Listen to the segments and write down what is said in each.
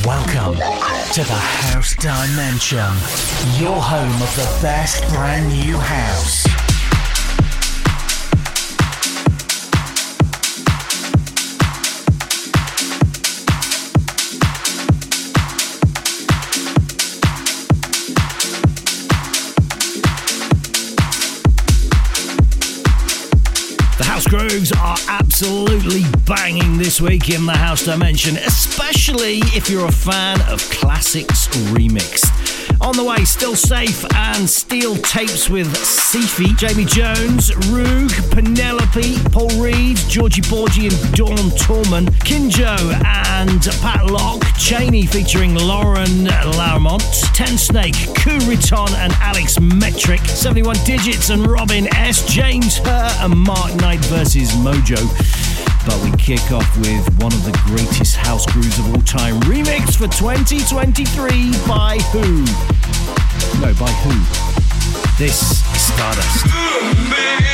Welcome to the House Dimension, your home of the best brand new house. Grooves are absolutely banging this week in the House Dimension, especially if you're a fan of classics remixed. On the way, Still Safe and Steal Tapes with Seife, Jamie Jones, Roog, Penelope, Paul Reid, Georgie Porgie and Dawn Tallman, Kiinjo and Pat Lok, Chaney featuring Lauren L'Aimant, Ten Snake, KUU, Riton and Alex Metric, 71 Digits and Robin S, James Hurr and Mark Knight versus Modjo. But we kick off with one of the greatest house grooves of all time, remix for 2023 by who? No, by who? This is Stardust.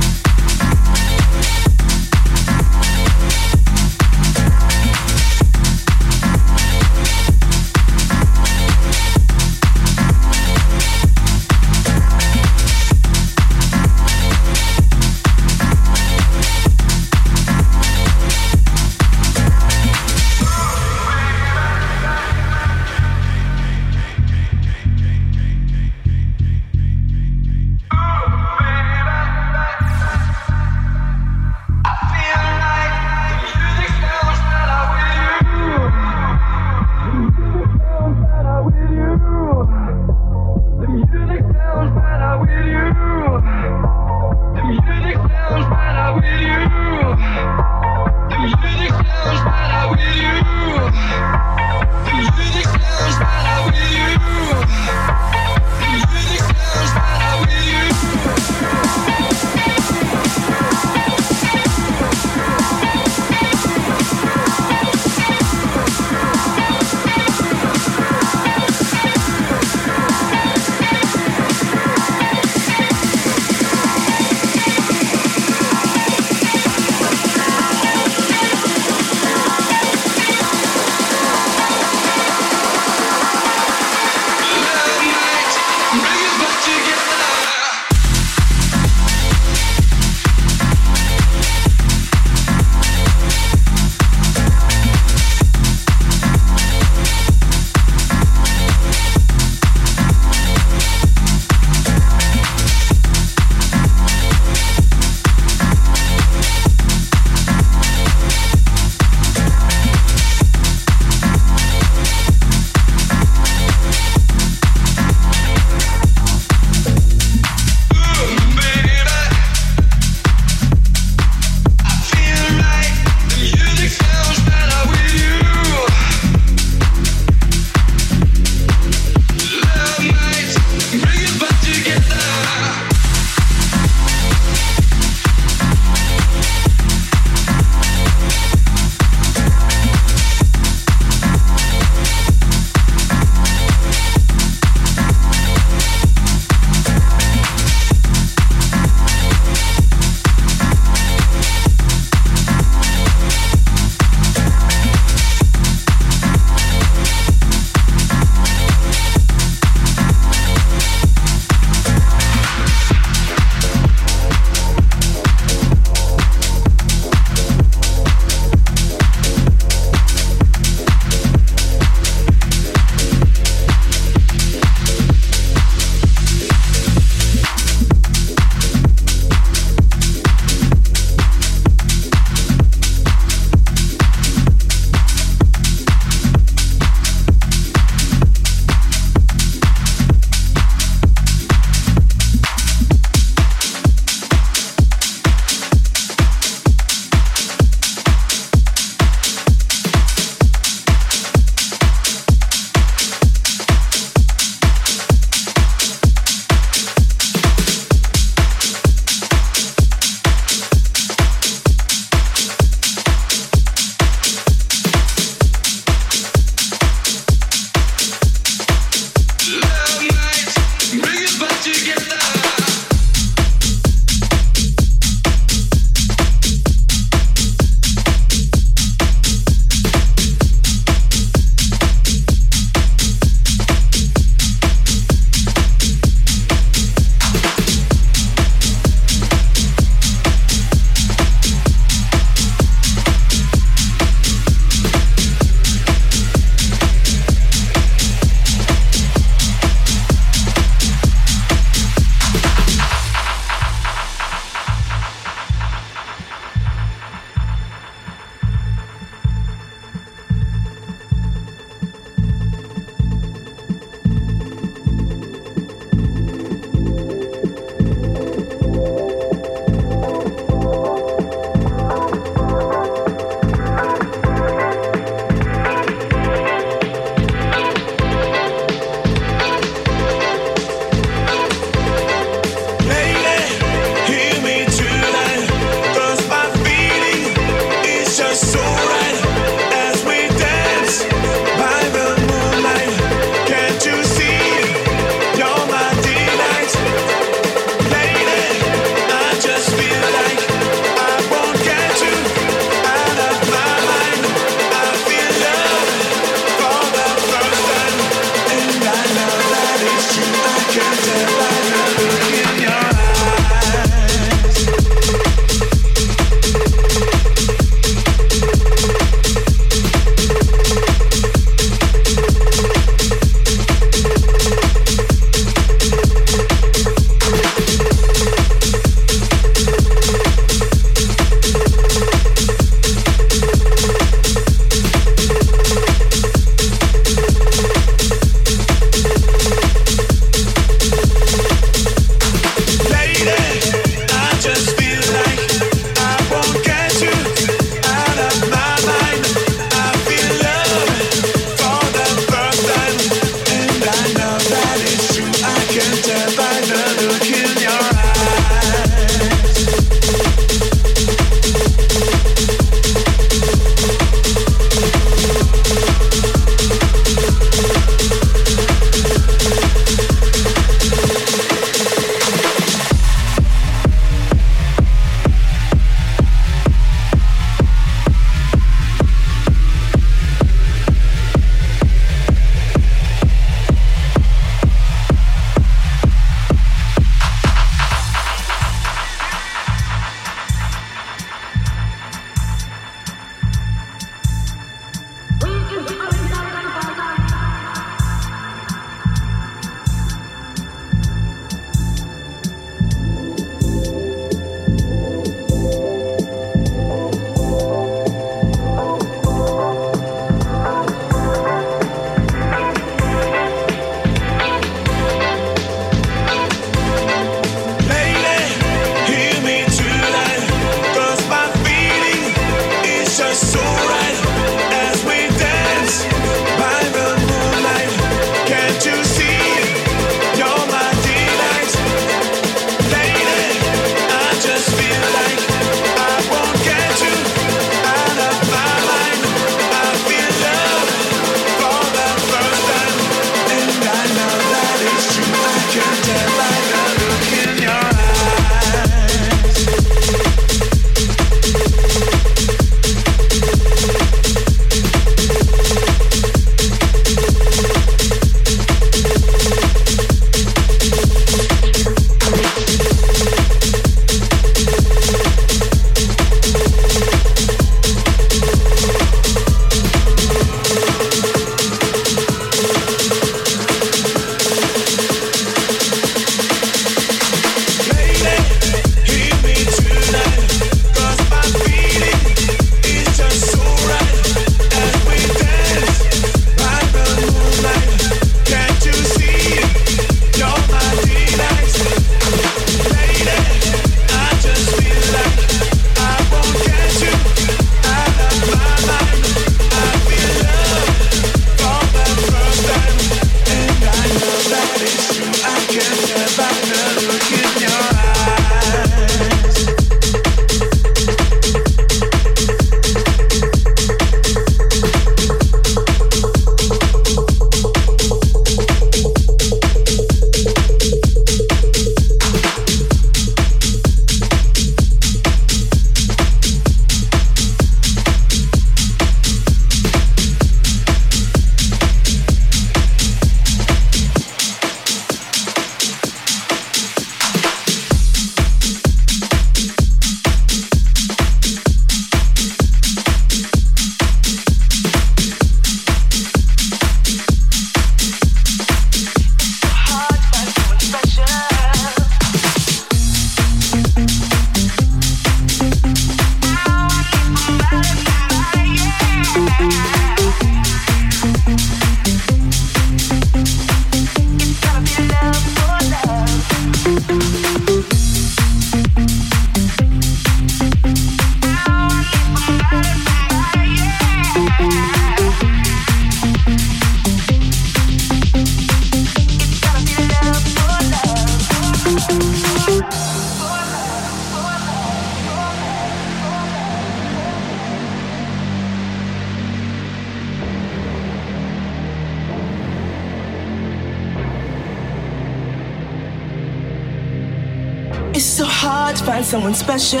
Someone special.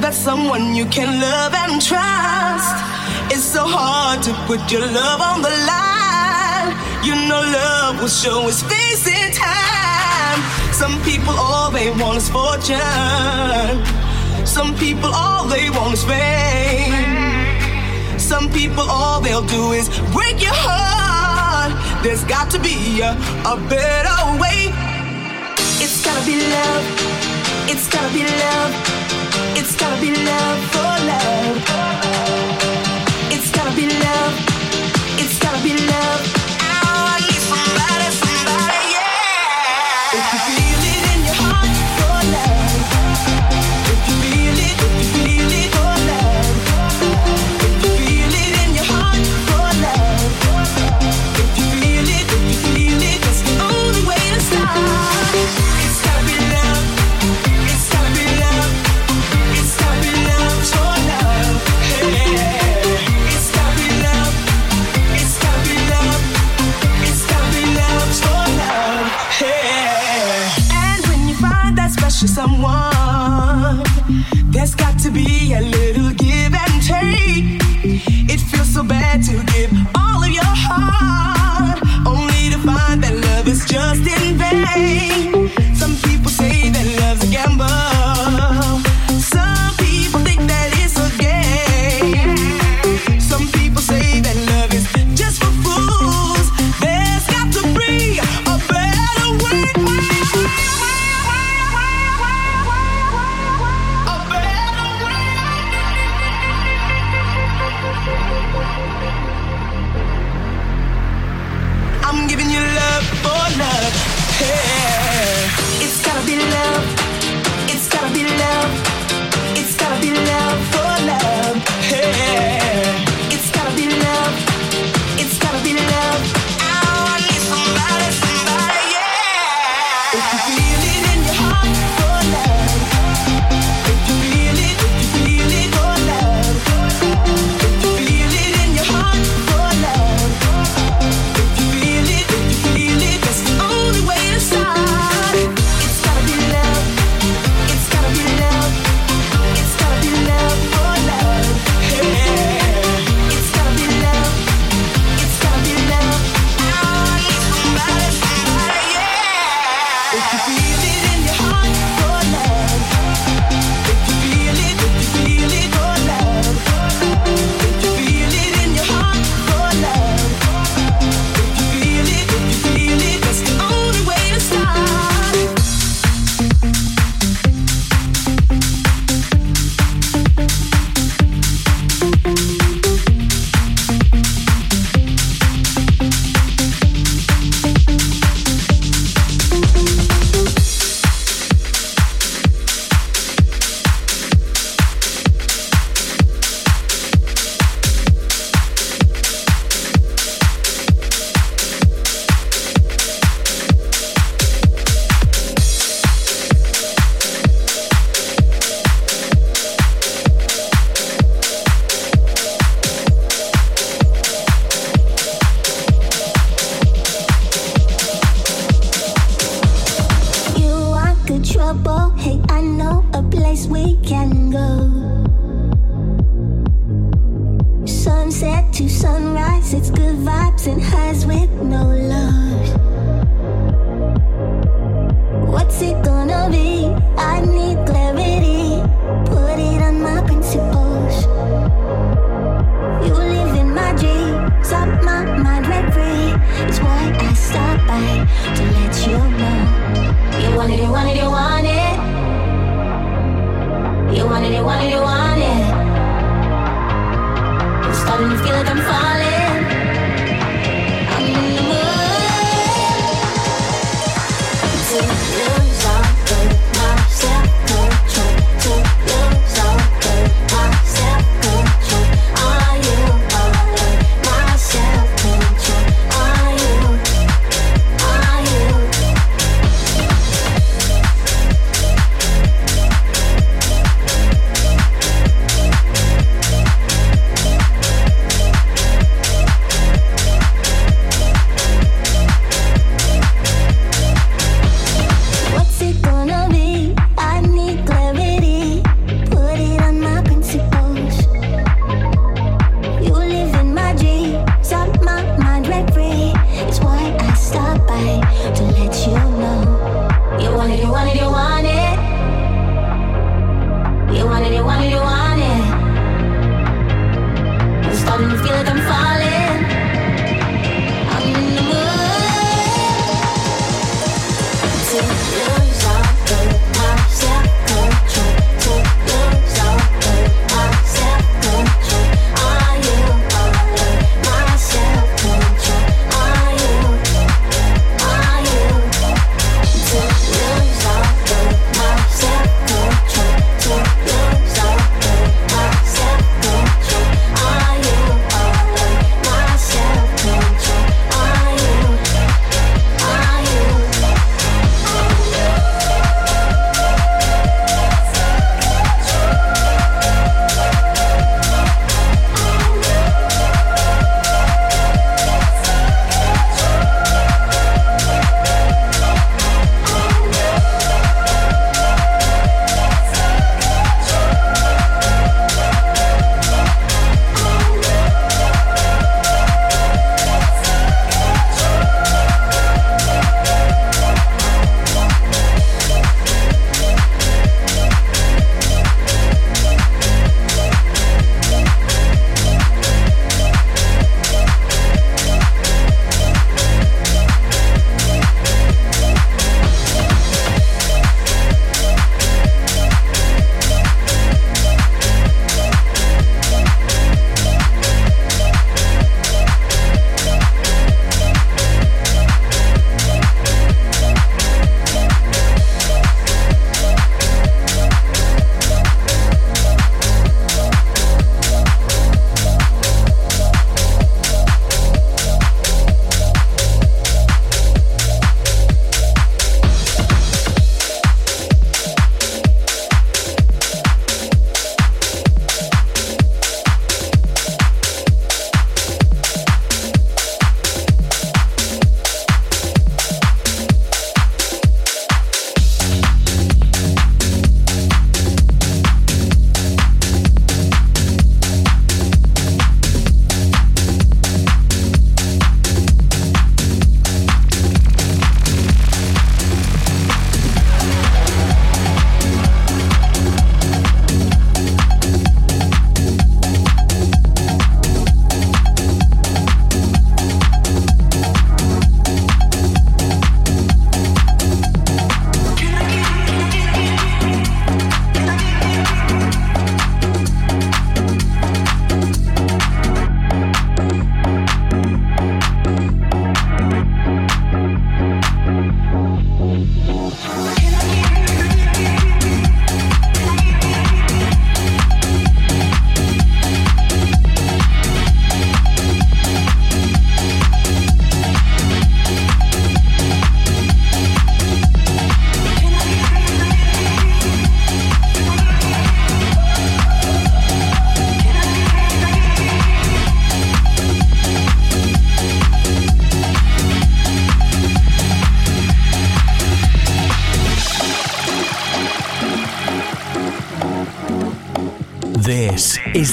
That's someone you can love and trust. It's so hard to put your love on the line. You know, love will show its face in time. Some people, all they want is fortune. Some people, all they want is fame. Some people, all they'll do is break your heart. There's got to be a, a better way be love. It's gotta be love. It's gotta be love for love. It's gotta be love. It's gotta be love. This is someone. There's got to be a little give and take. It feels so bad to give all of your heart, only to find that love is just in vain.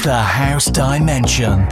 The House Dimension.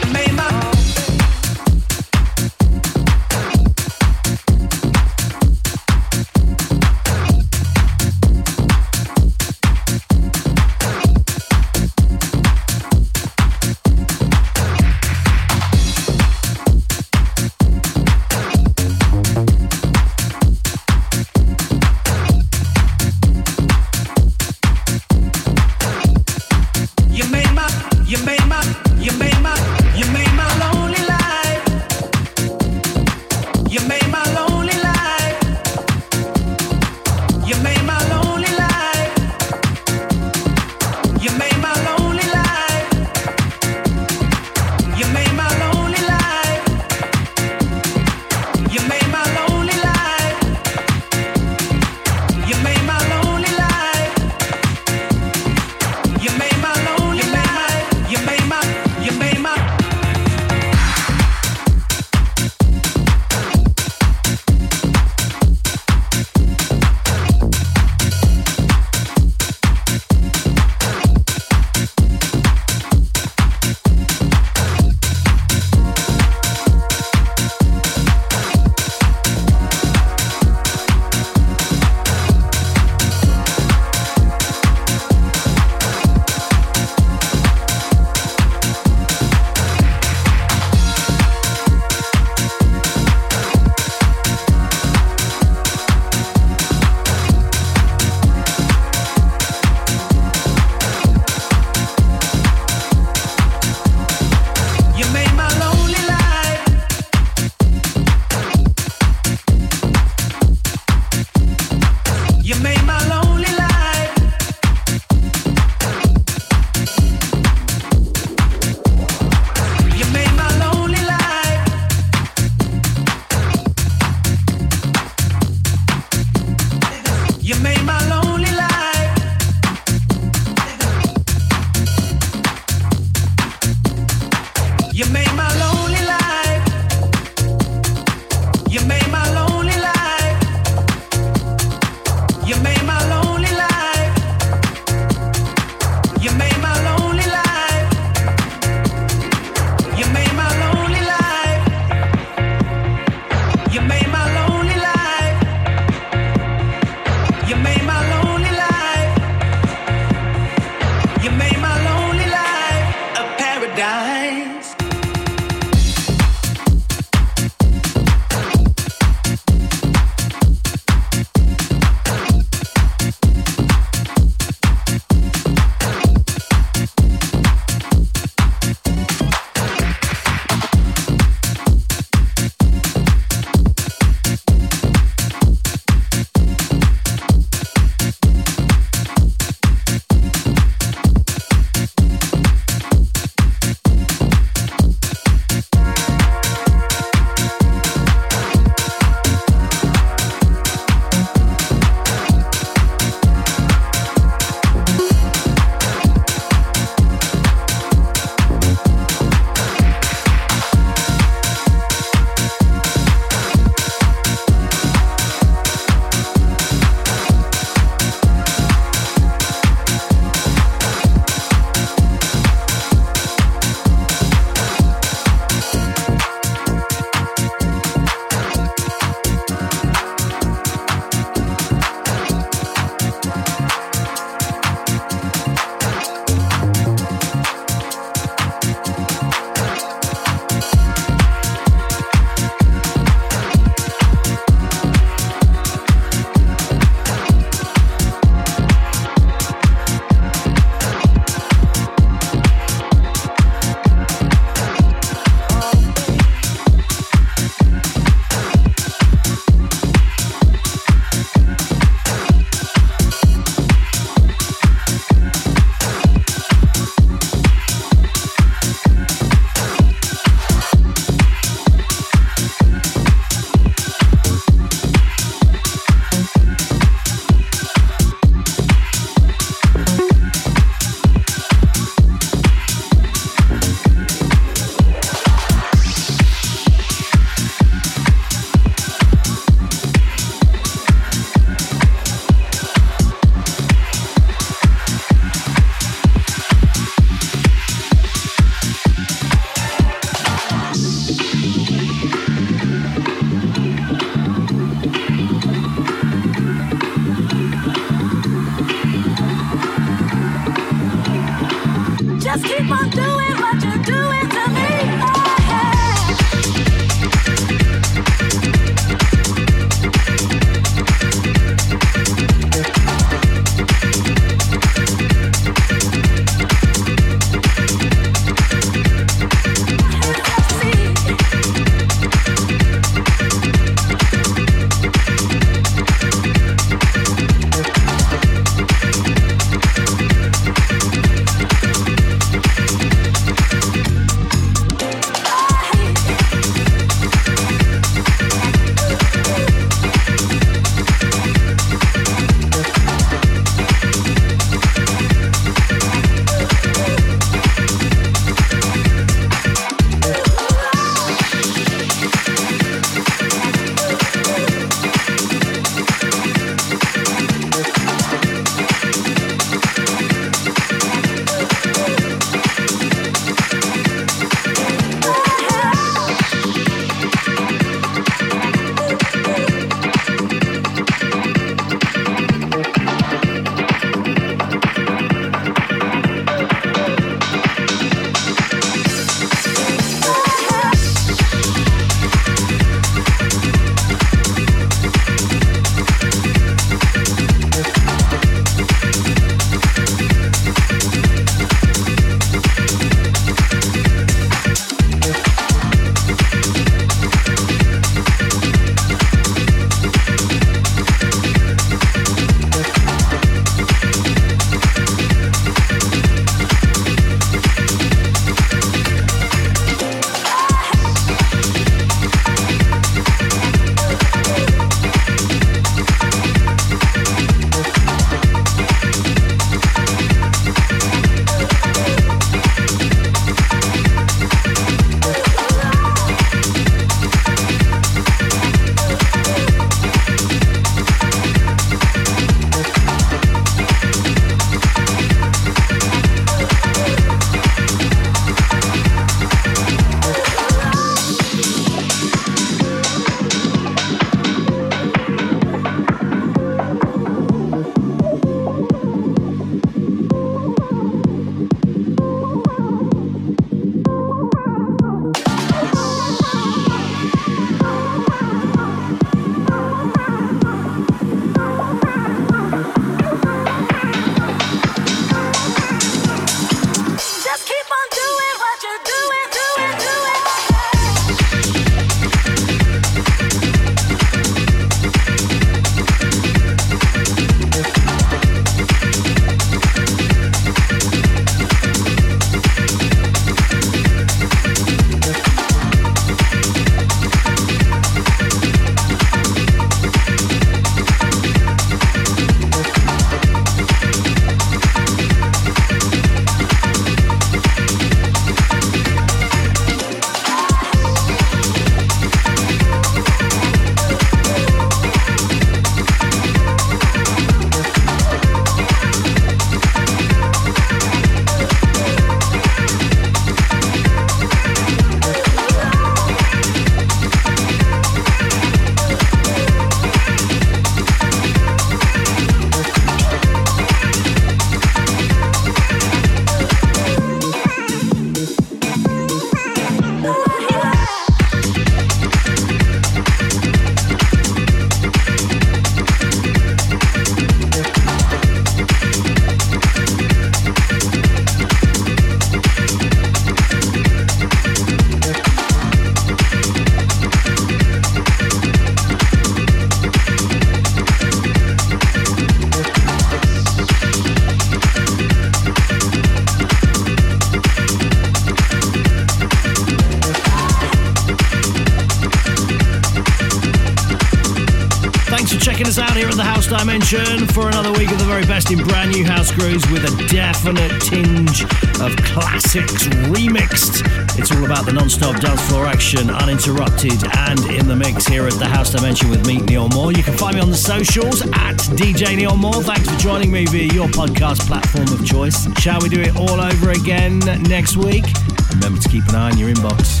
Best in brand new house grooves with a definite tinge of classics remixed. It's all about the non-stop dance floor action, uninterrupted and in the mix here at the House Dimension with me, Neil Moore. You can find me on the socials at DJ Neil Moore. Thanks for joining me via your podcast platform of choice. Shall we do it all over again next week? Remember to keep an eye on your inbox.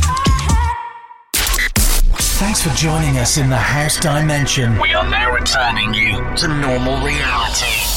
Thanks for joining us in the House Dimension. We are now returning you to normal reality.